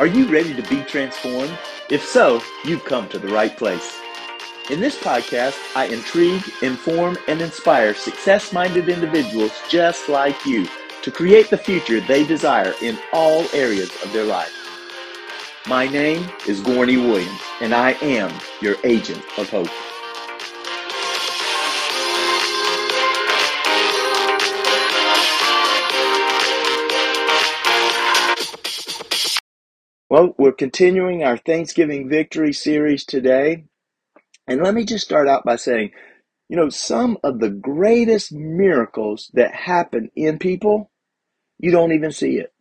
Are you ready to be transformed? If so, you've come to the right place. In this podcast, I intrigue, inform, and inspire success minded individuals just like you to create the future they desire in all areas of their life. My name is Gorney Williams, and I am your agent of hope. Well, we're continuing our Thanksgiving Victory series today. And let me just start out by saying, you know, some of the greatest miracles that happen in people, you don't even see it.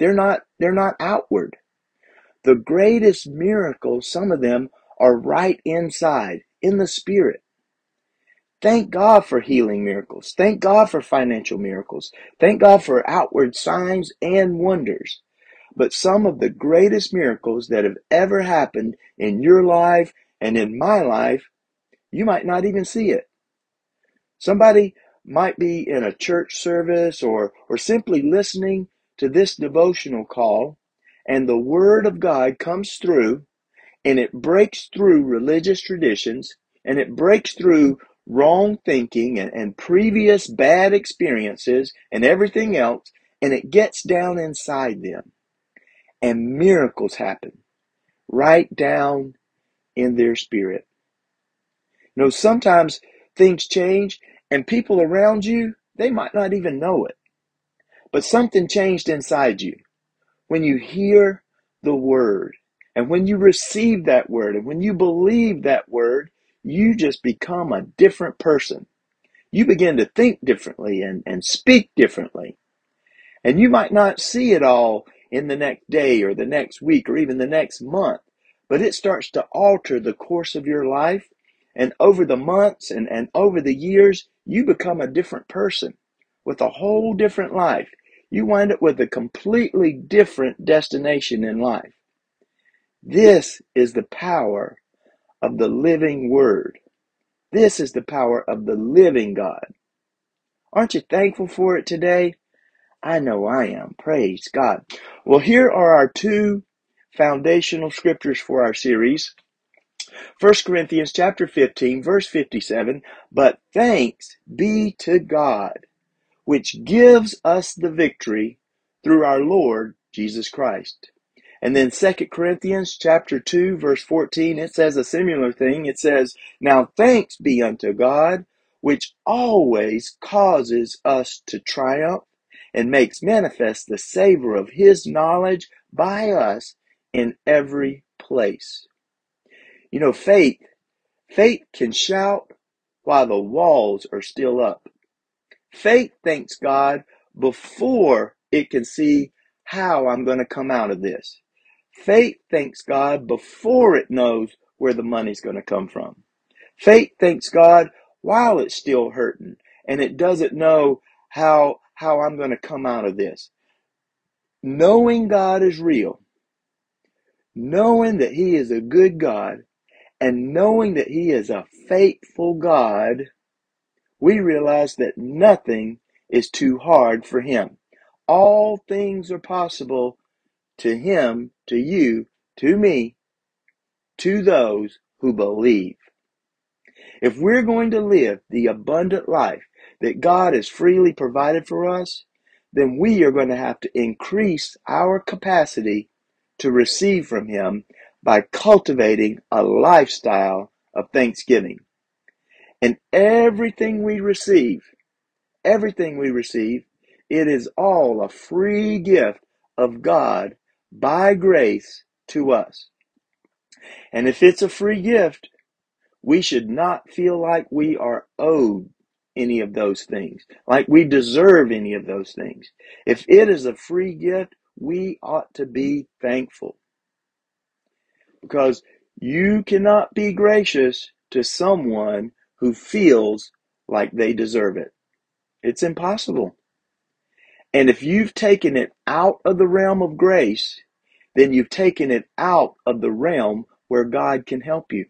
They're not they're not outward. The greatest miracles, some of them are right inside, in the spirit. Thank God for healing miracles. Thank God for financial miracles. Thank God for outward signs and wonders. But some of the greatest miracles that have ever happened in your life and in my life, you might not even see it. Somebody might be in a church service or, or simply listening to this devotional call, and the Word of God comes through and it breaks through religious traditions and it breaks through wrong thinking and, and previous bad experiences and everything else, and it gets down inside them and miracles happen right down in their spirit. You know, sometimes things change and people around you, they might not even know it. But something changed inside you when you hear the word and when you receive that word and when you believe that word, you just become a different person. You begin to think differently and, and speak differently. And you might not see it all in the next day or the next week or even the next month, but it starts to alter the course of your life. And over the months and, and over the years, you become a different person with a whole different life. You wind up with a completely different destination in life. This is the power of the living word. This is the power of the living God. Aren't you thankful for it today? I know I am. Praise God. Well, here are our two foundational scriptures for our series. 1 Corinthians chapter 15 verse 57, but thanks be to God, which gives us the victory through our Lord Jesus Christ. And then 2 Corinthians chapter 2 verse 14, it says a similar thing. It says, Now thanks be unto God, which always causes us to triumph and makes manifest the savor of his knowledge by us in every place. You know, faith, faith can shout while the walls are still up. Faith thanks God before it can see how I'm going to come out of this. Faith thanks God before it knows where the money's going to come from. Faith thanks God while it's still hurting and it doesn't know how how I'm going to come out of this. Knowing God is real, knowing that He is a good God, and knowing that He is a faithful God, we realize that nothing is too hard for Him. All things are possible to Him, to you, to me, to those who believe. If we're going to live the abundant life that God has freely provided for us, then we are going to have to increase our capacity to receive from Him by cultivating a lifestyle of thanksgiving. And everything we receive, everything we receive, it is all a free gift of God by grace to us. And if it's a free gift, we should not feel like we are owed any of those things, like we deserve any of those things. If it is a free gift, we ought to be thankful. Because you cannot be gracious to someone who feels like they deserve it. It's impossible. And if you've taken it out of the realm of grace, then you've taken it out of the realm where God can help you.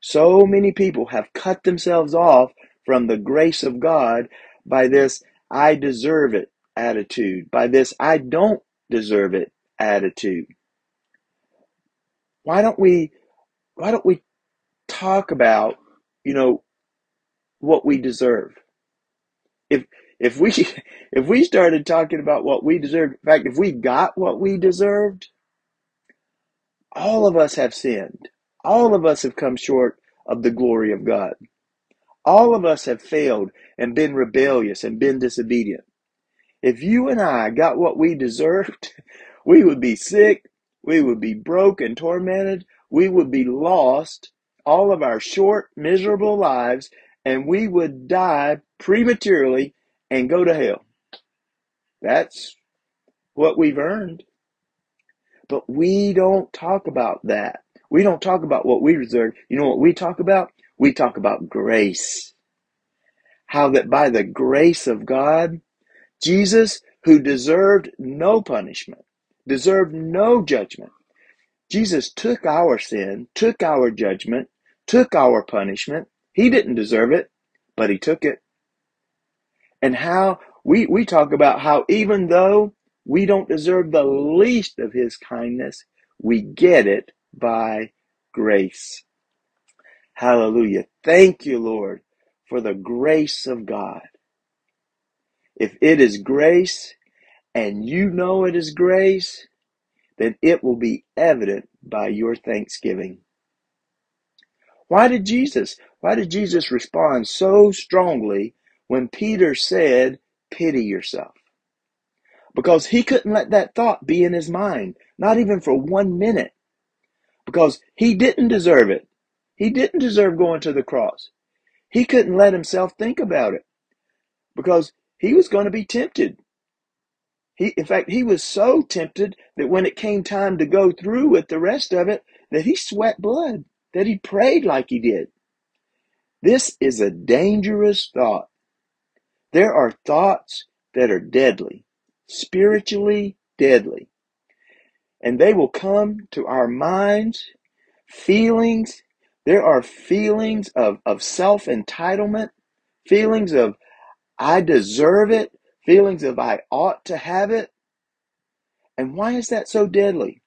So many people have cut themselves off from the grace of God by this I deserve it attitude, by this I don't deserve it attitude. Why don't we why don't we talk about, you know, what we deserve? If if we if we started talking about what we deserve, in fact, if we got what we deserved, all of us have sinned. All of us have come short of the glory of God. All of us have failed and been rebellious and been disobedient. If you and I got what we deserved, we would be sick, we would be broke and tormented, we would be lost all of our short, miserable lives, and we would die prematurely and go to hell. That's what we've earned. But we don't talk about that. We don't talk about what we deserve. You know what we talk about? We talk about grace. How that by the grace of God, Jesus, who deserved no punishment, deserved no judgment, Jesus took our sin, took our judgment, took our punishment. He didn't deserve it, but he took it. And how we, we talk about how even though we don't deserve the least of his kindness, we get it by grace. Hallelujah. Thank you, Lord, for the grace of God. If it is grace and you know it is grace, then it will be evident by your thanksgiving. Why did Jesus, why did Jesus respond so strongly when Peter said, pity yourself? Because he couldn't let that thought be in his mind, not even for one minute. Because he didn't deserve it. He didn't deserve going to the cross. He couldn't let himself think about it because he was going to be tempted. He, in fact, he was so tempted that when it came time to go through with the rest of it, that he sweat blood, that he prayed like he did. This is a dangerous thought. There are thoughts that are deadly, spiritually deadly, and they will come to our minds, feelings. There are feelings of, of self entitlement, feelings of I deserve it, feelings of I ought to have it. And why is that so deadly?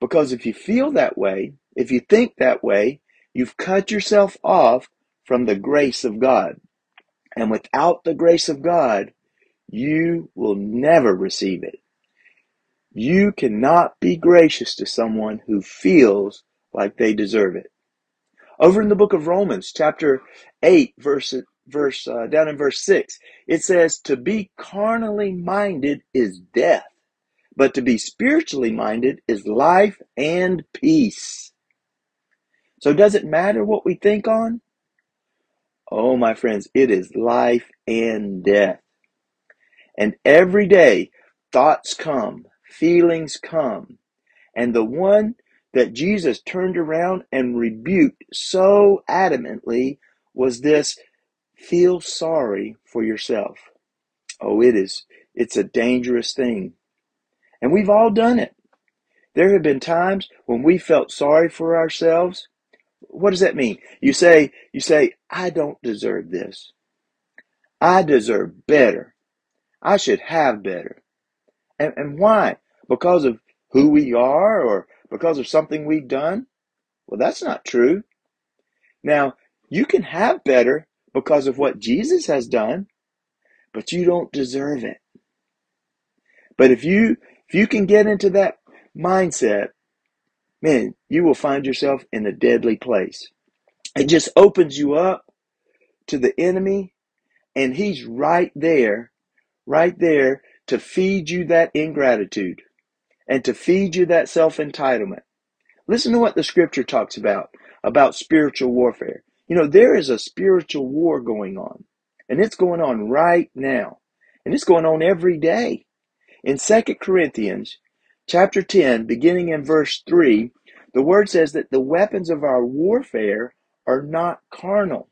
Because if you feel that way, if you think that way, you've cut yourself off from the grace of God. And without the grace of God, you will never receive it. You cannot be gracious to someone who feels like they deserve it. Over in the book of Romans, chapter 8, verse, verse uh, down in verse 6, it says, To be carnally minded is death, but to be spiritually minded is life and peace. So does it matter what we think on? Oh, my friends, it is life and death. And every day, thoughts come, feelings come. And the one that Jesus turned around and rebuked so adamantly was this feel sorry for yourself. Oh, it is, it's a dangerous thing. And we've all done it. There have been times when we felt sorry for ourselves what does that mean? You say, you say, I don't deserve this. I deserve better. I should have better. And, and why? Because of who we are or because of something we've done? Well, that's not true. Now, you can have better because of what Jesus has done, but you don't deserve it. But if you, if you can get into that mindset, man, you will find yourself in a deadly place. It just opens you up to the enemy, and he's right there, right there to feed you that ingratitude and to feed you that self entitlement. Listen to what the scripture talks about about spiritual warfare. You know, there is a spiritual war going on, and it's going on right now, and it's going on every day. In Second Corinthians chapter 10, beginning in verse 3, the word says that the weapons of our warfare are not carnal,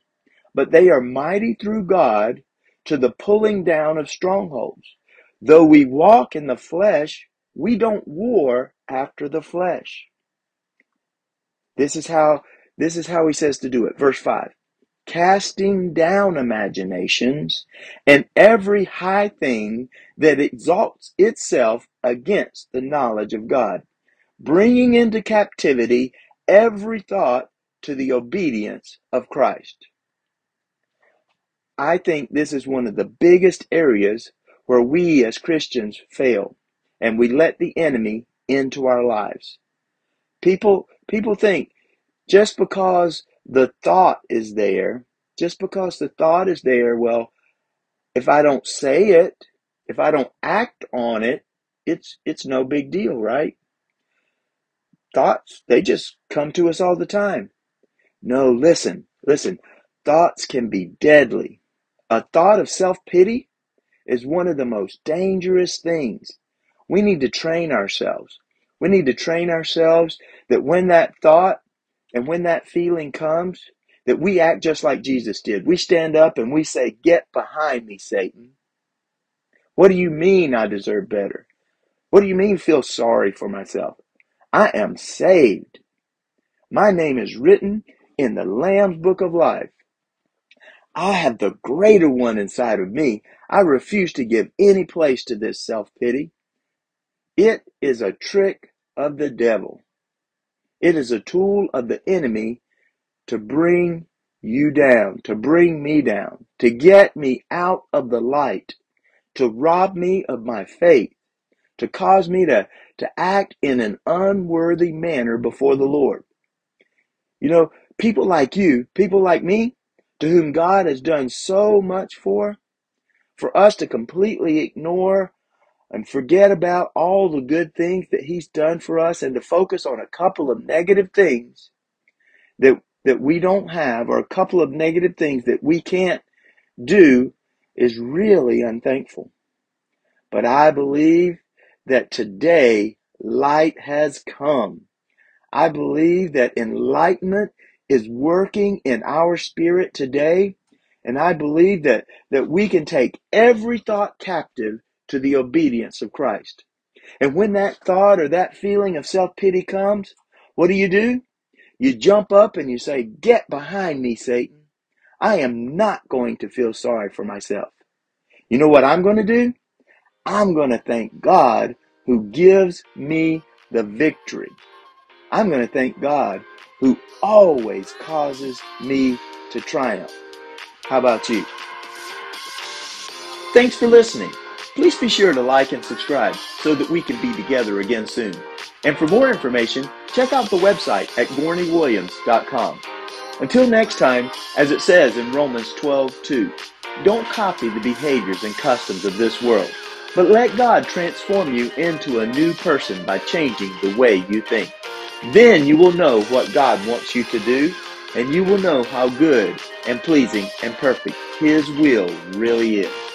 but they are mighty through God to the pulling down of strongholds. Though we walk in the flesh, we don't war after the flesh. This is how this is how he says to do it. Verse 5. casting down imaginations and every high thing that exalts itself against the knowledge of God, bringing into captivity every thought to the obedience of Christ. I think this is one of the biggest areas where we as Christians fail and we let the enemy into our lives. People people think just because the thought is there, just because the thought is there, well, if I don't say it, if I don't act on it, it's it's no big deal, right? Thoughts, they just come to us all the time. No, listen, listen. Thoughts can be deadly. A thought of self pity is one of the most dangerous things. We need to train ourselves. We need to train ourselves that when that thought and when that feeling comes, that we act just like Jesus did. We stand up and we say, Get behind me, Satan. What do you mean I deserve better? What do you mean feel sorry for myself? I am saved. My name is written in the Lamb's book of life. I have the greater one inside of me. I refuse to give any place to this self pity. It is a trick of the devil. It is a tool of the enemy to bring you down, to bring me down, to get me out of the light, to rob me of my faith, to cause me to, to act in an unworthy manner before the Lord. You know, people like you, people like me, to whom God has done so much for, for us to completely ignore and forget about all the good things that He's done for us and to focus on a couple of negative things that, that we don't have or a couple of negative things that we can't do is really unthankful. But I believe that today light has come. I believe that enlightenment is working in our spirit today. And I believe that, that we can take every thought captive to the obedience of Christ. And when that thought or that feeling of self pity comes, what do you do? You jump up and you say, Get behind me, Satan. I am not going to feel sorry for myself. You know what I'm going to do? I'm going to thank God who gives me the victory. I'm going to thank God who always causes me to triumph. How about you? Thanks for listening. Please be sure to like and subscribe so that we can be together again soon. And for more information, check out the website at gorneywilliams.com. Until next time, as it says in Romans 12:2, don't copy the behaviors and customs of this world, but let God transform you into a new person by changing the way you think. Then you will know what God wants you to do, and you will know how good and pleasing and perfect His will really is.